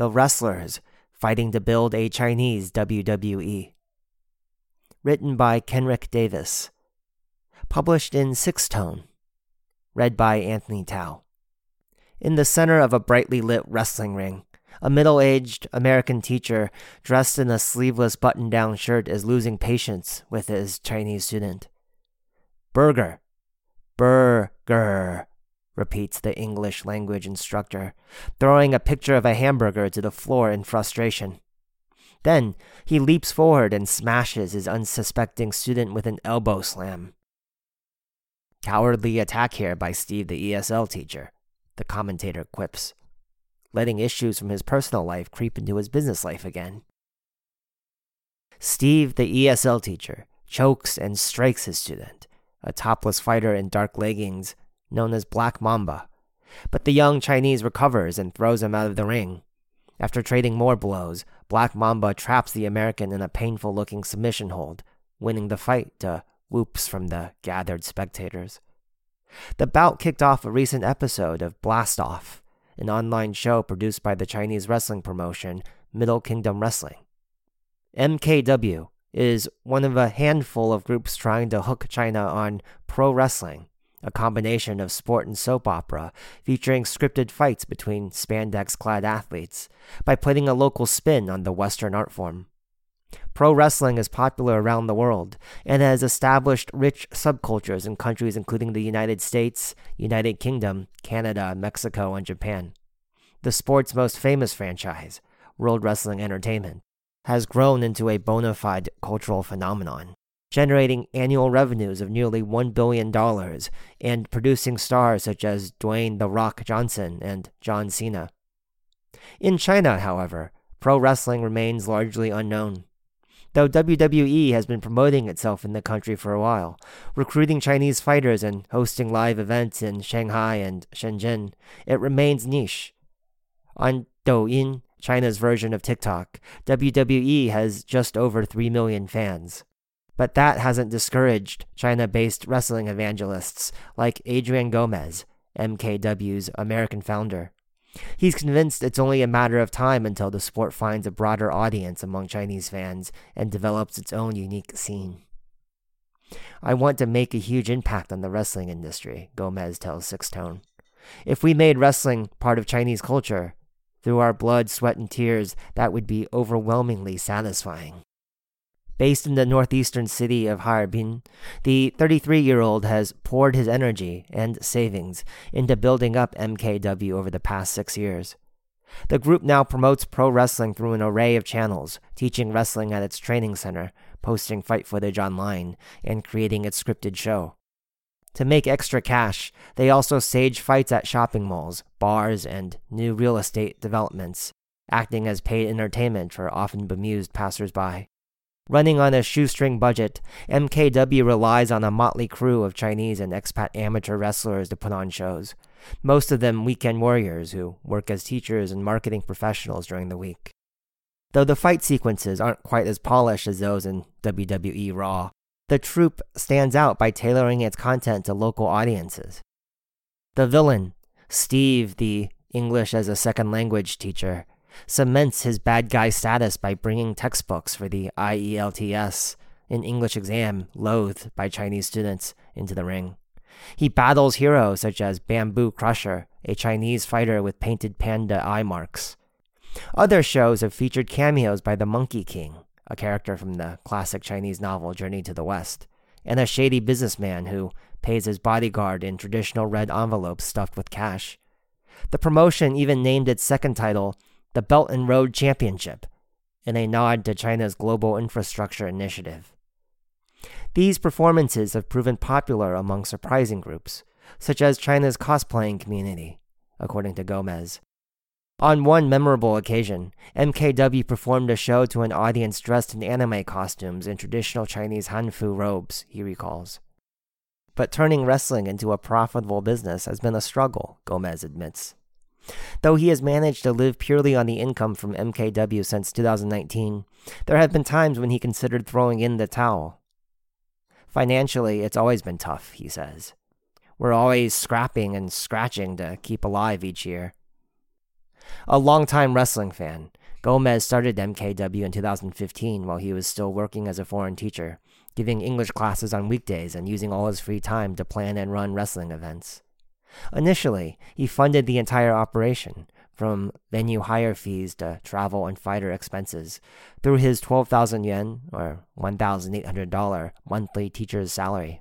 The Wrestlers Fighting to Build a Chinese WWE. Written by Kenrick Davis. Published in Sixth Tone. Read by Anthony Tao. In the center of a brightly lit wrestling ring, a middle aged American teacher dressed in a sleeveless button down shirt is losing patience with his Chinese student. Burger. Burger, repeats the English language instructor, throwing a picture of a hamburger to the floor in frustration. Then he leaps forward and smashes his unsuspecting student with an elbow slam. Cowardly attack here by Steve, the ESL teacher, the commentator quips letting issues from his personal life creep into his business life again. Steve, the ESL teacher, chokes and strikes his student, a topless fighter in dark leggings known as Black Mamba. But the young Chinese recovers and throws him out of the ring. After trading more blows, Black Mamba traps the American in a painful looking submission hold, winning the fight to whoops from the gathered spectators. The bout kicked off a recent episode of Blast Off, an online show produced by the Chinese wrestling promotion Middle Kingdom Wrestling. MKW is one of a handful of groups trying to hook China on pro wrestling, a combination of sport and soap opera featuring scripted fights between spandex clad athletes, by putting a local spin on the Western art form. Pro wrestling is popular around the world and has established rich subcultures in countries including the United States, United Kingdom, Canada, Mexico, and Japan. The sport's most famous franchise, World Wrestling Entertainment, has grown into a bona fide cultural phenomenon, generating annual revenues of nearly $1 billion and producing stars such as Dwayne The Rock Johnson and John Cena. In China, however, pro wrestling remains largely unknown. Though WWE has been promoting itself in the country for a while, recruiting Chinese fighters and hosting live events in Shanghai and Shenzhen, it remains niche. On Douyin, China's version of TikTok, WWE has just over 3 million fans. But that hasn't discouraged China based wrestling evangelists like Adrian Gomez, MKW's American founder. He's convinced it's only a matter of time until the sport finds a broader audience among Chinese fans and develops its own unique scene. I want to make a huge impact on the wrestling industry, Gomez tells Sixth Tone. If we made wrestling part of Chinese culture, through our blood, sweat, and tears, that would be overwhelmingly satisfying. Based in the northeastern city of Harbin, the 33 year old has poured his energy and savings into building up MKW over the past six years. The group now promotes pro wrestling through an array of channels, teaching wrestling at its training center, posting fight footage online, and creating its scripted show. To make extra cash, they also stage fights at shopping malls, bars, and new real estate developments, acting as paid entertainment for often bemused passersby. Running on a shoestring budget, MKW relies on a motley crew of Chinese and expat amateur wrestlers to put on shows, most of them weekend warriors who work as teachers and marketing professionals during the week. Though the fight sequences aren't quite as polished as those in WWE Raw, the troupe stands out by tailoring its content to local audiences. The villain, Steve, the English as a second language teacher, cements his bad guy status by bringing textbooks for the IELTS, an English exam loathed by Chinese students, into the ring. He battles heroes such as Bamboo Crusher, a Chinese fighter with painted panda eye marks. Other shows have featured cameos by the Monkey King, a character from the classic Chinese novel Journey to the West, and a shady businessman who pays his bodyguard in traditional red envelopes stuffed with cash. The promotion even named its second title the Belt and Road Championship, in a nod to China's global infrastructure initiative. These performances have proven popular among surprising groups, such as China's cosplaying community, according to Gomez. On one memorable occasion, MKW performed a show to an audience dressed in anime costumes and traditional Chinese Hanfu robes, he recalls. But turning wrestling into a profitable business has been a struggle, Gomez admits. Though he has managed to live purely on the income from MKW since 2019, there have been times when he considered throwing in the towel. Financially, it's always been tough, he says. We're always scrapping and scratching to keep alive each year. A longtime wrestling fan, Gomez started MKW in 2015 while he was still working as a foreign teacher, giving English classes on weekdays and using all his free time to plan and run wrestling events. Initially, he funded the entire operation, from venue hire fees to travel and fighter expenses, through his 12,000 yuan, or $1,800 monthly teacher's salary.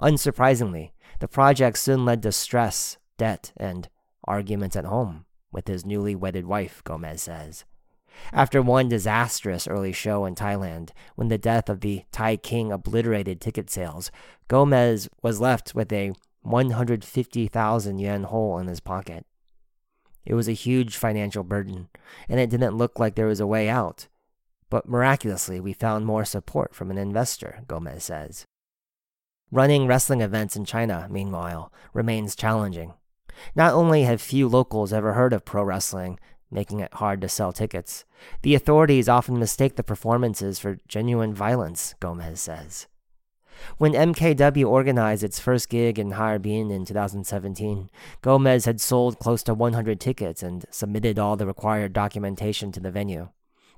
Unsurprisingly, the project soon led to stress, debt, and arguments at home with his newly wedded wife, Gomez says. After one disastrous early show in Thailand, when the death of the Thai king obliterated ticket sales, Gomez was left with a 150,000 yuan hole in his pocket. It was a huge financial burden, and it didn't look like there was a way out. But miraculously, we found more support from an investor, Gomez says. Running wrestling events in China, meanwhile, remains challenging. Not only have few locals ever heard of pro wrestling, making it hard to sell tickets, the authorities often mistake the performances for genuine violence, Gomez says. When MKW organized its first gig in Harbin in 2017, Gomez had sold close to 100 tickets and submitted all the required documentation to the venue.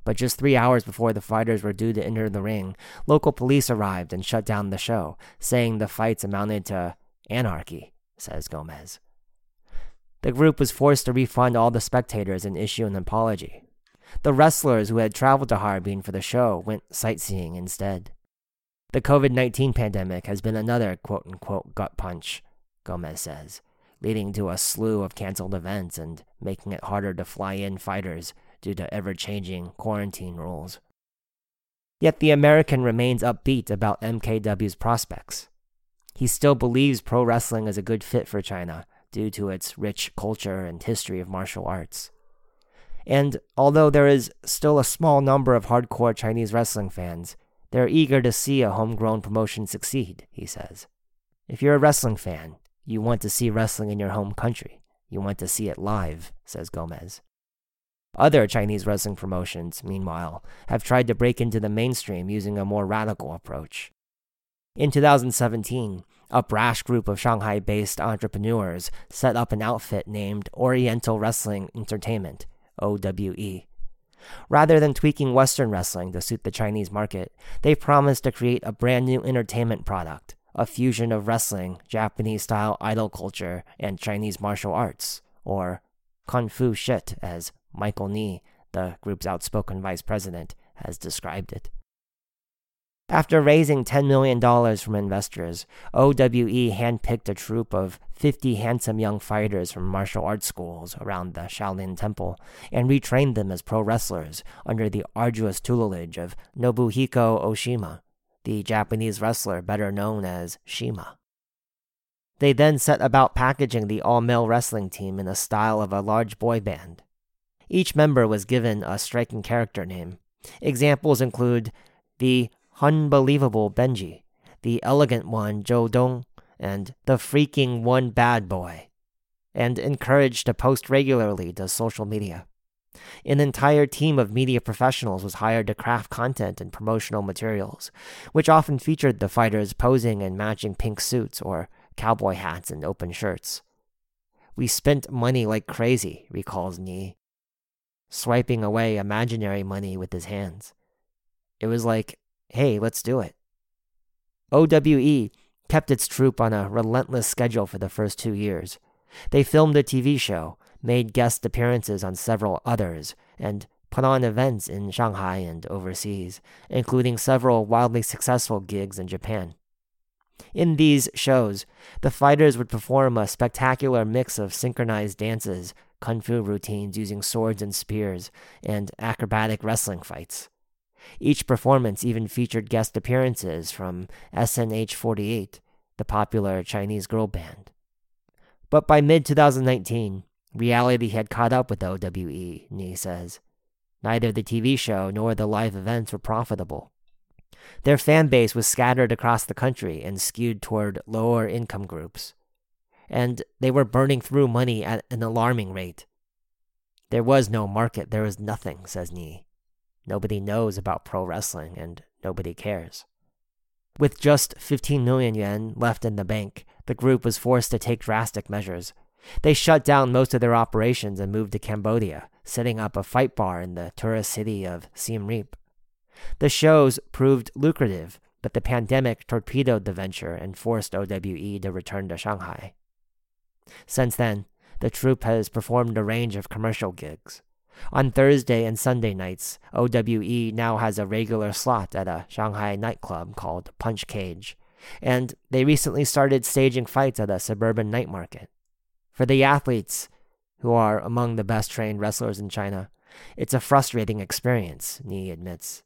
But just three hours before the fighters were due to enter the ring, local police arrived and shut down the show, saying the fights amounted to anarchy, says Gomez. The group was forced to refund all the spectators and issue an apology. The wrestlers who had traveled to Harbin for the show went sightseeing instead. The COVID 19 pandemic has been another quote unquote gut punch, Gomez says, leading to a slew of canceled events and making it harder to fly in fighters due to ever changing quarantine rules. Yet the American remains upbeat about MKW's prospects. He still believes pro wrestling is a good fit for China due to its rich culture and history of martial arts. And although there is still a small number of hardcore Chinese wrestling fans, they're eager to see a homegrown promotion succeed, he says. If you're a wrestling fan, you want to see wrestling in your home country. You want to see it live, says Gomez. Other Chinese wrestling promotions, meanwhile, have tried to break into the mainstream using a more radical approach. In 2017, a brash group of Shanghai based entrepreneurs set up an outfit named Oriental Wrestling Entertainment, OWE. Rather than tweaking Western wrestling to suit the Chinese market, they promised to create a brand new entertainment product, a fusion of wrestling, Japanese style idol culture, and Chinese martial arts, or Kung Fu shit, as Michael Ni, the group's outspoken vice president, has described it. After raising $10 million from investors, OWE handpicked a troop of 50 handsome young fighters from martial arts schools around the Shaolin Temple and retrained them as pro wrestlers under the arduous tutelage of Nobuhiko Oishi, the Japanese wrestler better known as CIMA. They then set about packaging the all male wrestling team in the style of a large boy band. Each member was given a striking character name. Examples include the unbelievable Benji, the elegant one Zhou Dong, and the freaking one bad boy, and encouraged to post regularly to social media. An entire team of media professionals was hired to craft content and promotional materials, which often featured the fighters posing in matching pink suits or cowboy hats and open shirts. We spent money like crazy, recalls Ni, swiping away imaginary money with his hands. It was like hey, let's do it. OWE kept its troupe on a relentless schedule for the first two years. They filmed a TV show, made guest appearances on several others, and put on events in Shanghai and overseas, including several wildly successful gigs in Japan. In these shows, the fighters would perform a spectacular mix of synchronized dances, kung fu routines using swords and spears, and acrobatic wrestling fights. Each performance even featured guest appearances from SNH48, the popular Chinese girl band. But by mid 2019, Reality had caught up with OWE, Ni says. Neither the TV show nor the live events were profitable. Their fan base was scattered across the country and skewed toward lower income groups. And they were burning through money at an alarming rate. There was no market, there was nothing, says Ni. Nobody knows about pro wrestling, and nobody cares. With just 15 million yuan left in the bank, the group was forced to take drastic measures. They shut down most of their operations and moved to Cambodia, setting up a fight bar in the tourist city of Siem Reap. The shows proved lucrative, but the pandemic torpedoed the venture and forced OWE to return to Shanghai. Since then, the troupe has performed a range of commercial gigs. On Thursday and Sunday nights, OWE now has a regular slot at a Shanghai nightclub called Punch Cage, and they recently started staging fights at a suburban night market. For the athletes, who are among the best trained wrestlers in China, it's a frustrating experience, Ni admits.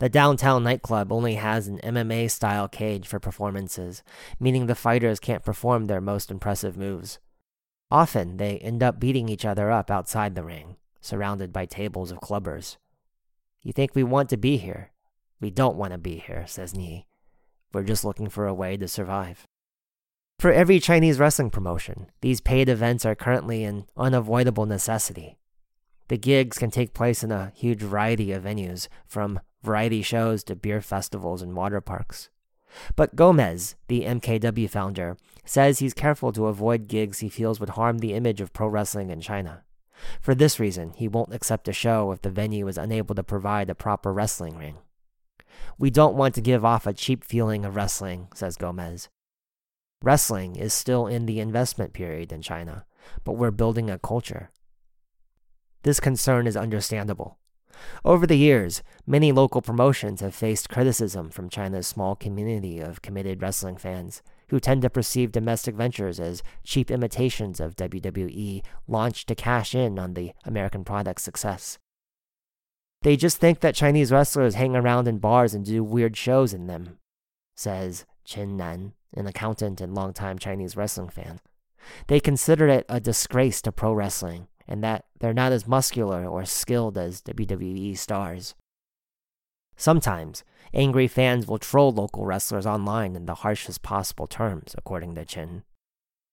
The downtown nightclub only has an MMA style cage for performances, meaning the fighters can't perform their most impressive moves. Often, they end up beating each other up outside the ring, surrounded by tables of clubbers. You think we want to be here? We don't want to be here, says Ni. We're just looking for a way to survive. For every Chinese wrestling promotion, these paid events are currently an unavoidable necessity. The gigs can take place in a huge variety of venues, from variety shows to beer festivals and water parks. But Gomez, the MKW founder, says he's careful to avoid gigs he feels would harm the image of pro wrestling in China. For this reason, he won't accept a show if the venue is unable to provide a proper wrestling ring. We don't want to give off a cheap feeling of wrestling, says Gomez. Wrestling is still in the investment period in China, but we're building a culture. This concern is understandable. Over the years, many local promotions have faced criticism from China's small community of committed wrestling fans, who tend to perceive domestic ventures as cheap imitations of WWE launched to cash in on the American product's success. They just think that Chinese wrestlers hang around in bars and do weird shows in them, says Chen Nan, an accountant and longtime Chinese wrestling fan. They consider it a disgrace to pro wrestling and that they're not as muscular or skilled as WWE stars. Sometimes, angry fans will troll local wrestlers online in the harshest possible terms, according to Chen.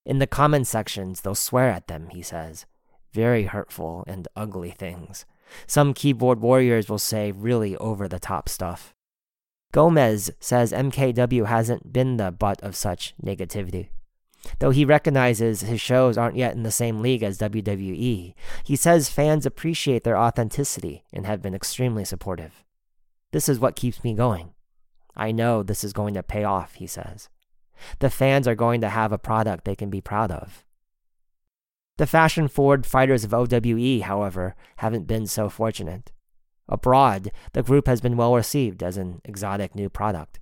In the comment sections, they'll swear at them, he says. Very hurtful and ugly things. Some keyboard warriors will say really over the top stuff. Gomez says MKW hasn't been the butt of such negativity. Though he recognizes his shows aren't yet in the same league as WWE, he says fans appreciate their authenticity and have been extremely supportive. This is what keeps me going. I know this is going to pay off, he says. The fans are going to have a product they can be proud of. The fashion forward fighters of OWE, however, haven't been so fortunate. Abroad, the group has been well received as an exotic new product.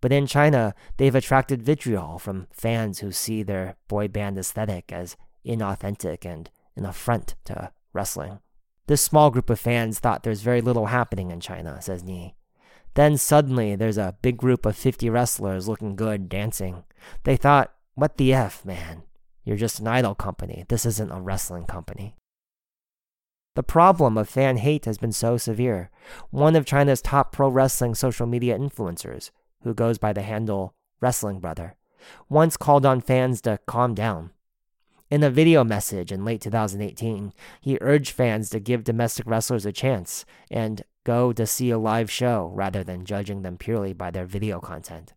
But in China, they've attracted vitriol from fans who see their boy band aesthetic as inauthentic and an affront to wrestling. This small group of fans thought there's very little happening in China, says Ni. Then suddenly there's a big group of 50 wrestlers looking good dancing. They thought, what the F, man? You're just an idol company. This isn't a wrestling company. The problem of fan hate has been so severe. One of China's top pro wrestling social media influencers, who goes by the handle Wrestling Brother, once called on fans to calm down. In a video message in late 2018, he urged fans to give domestic wrestlers a chance and go to see a live show rather than judging them purely by their video content.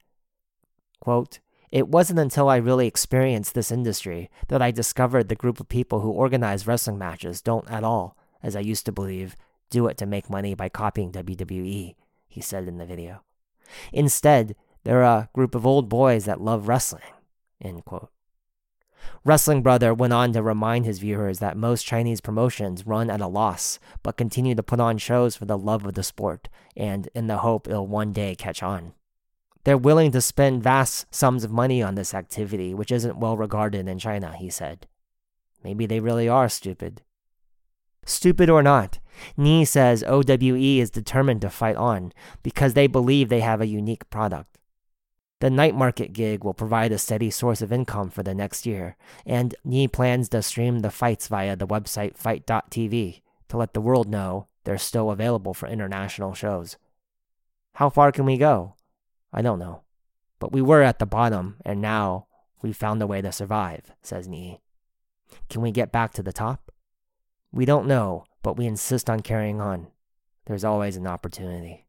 Quote, it wasn't until I really experienced this industry that I discovered the group of people who organize wrestling matches don't at all, as I used to believe, do it to make money by copying WWE, he said in the video. Instead, they're a group of old boys that love wrestling. End quote. Wrestling Brother went on to remind his viewers that most Chinese promotions run at a loss, but continue to put on shows for the love of the sport and in the hope it'll one day catch on. They're willing to spend vast sums of money on this activity, which isn't well regarded in China, he said. Maybe they really are stupid. Stupid or not, Ni says OWE is determined to fight on because they believe they have a unique product. The night market gig will provide a steady source of income for the next year, and Ni plans to stream the fights via the website FITE.tv to let the world know they're still available for international shows. How far can we go? I don't know. But we were at the bottom, and now we've found a way to survive, says Ni. Can we get back to the top? We don't know, but we insist on carrying on. There's always an opportunity.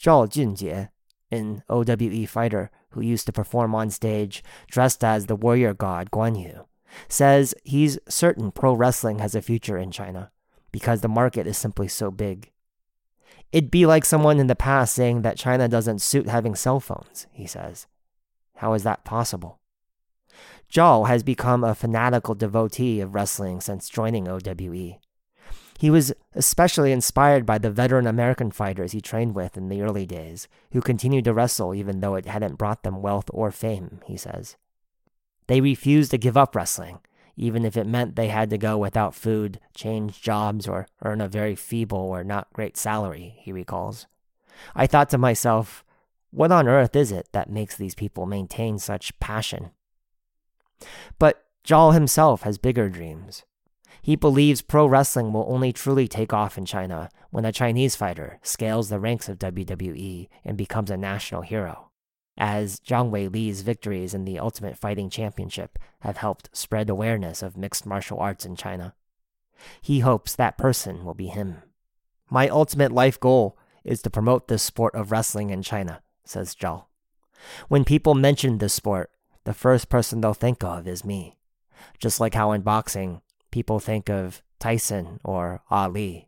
Zhao Junjie, an OWE fighter who used to perform on stage dressed as the warrior god Guan Yu, says he's certain pro wrestling has a future in China because the market is simply so big. It'd be like someone in the past saying that China doesn't suit having cell phones, he says. How is that possible? Zhao has become a fanatical devotee of wrestling since joining OWE. He was especially inspired by the veteran American fighters he trained with in the early days, who continued to wrestle even though it hadn't brought them wealth or fame, he says. They refused to give up wrestling, even if it meant they had to go without food, change jobs, or earn a very feeble or not great salary, he recalls. I thought to myself, what on earth is it that makes these people maintain such passion? But Zhao himself has bigger dreams. He believes pro wrestling will only truly take off in China when a Chinese fighter scales the ranks of WWE and becomes a national hero, as Zhang Weili's victories in the Ultimate Fighting Championship have helped spread awareness of mixed martial arts in China. He hopes that person will be him. My ultimate life goal is to promote this sport of wrestling in China, says Zhao. When people mention this sport, the first person they'll think of is me. Just like how in boxing, people think of Tyson or Ali.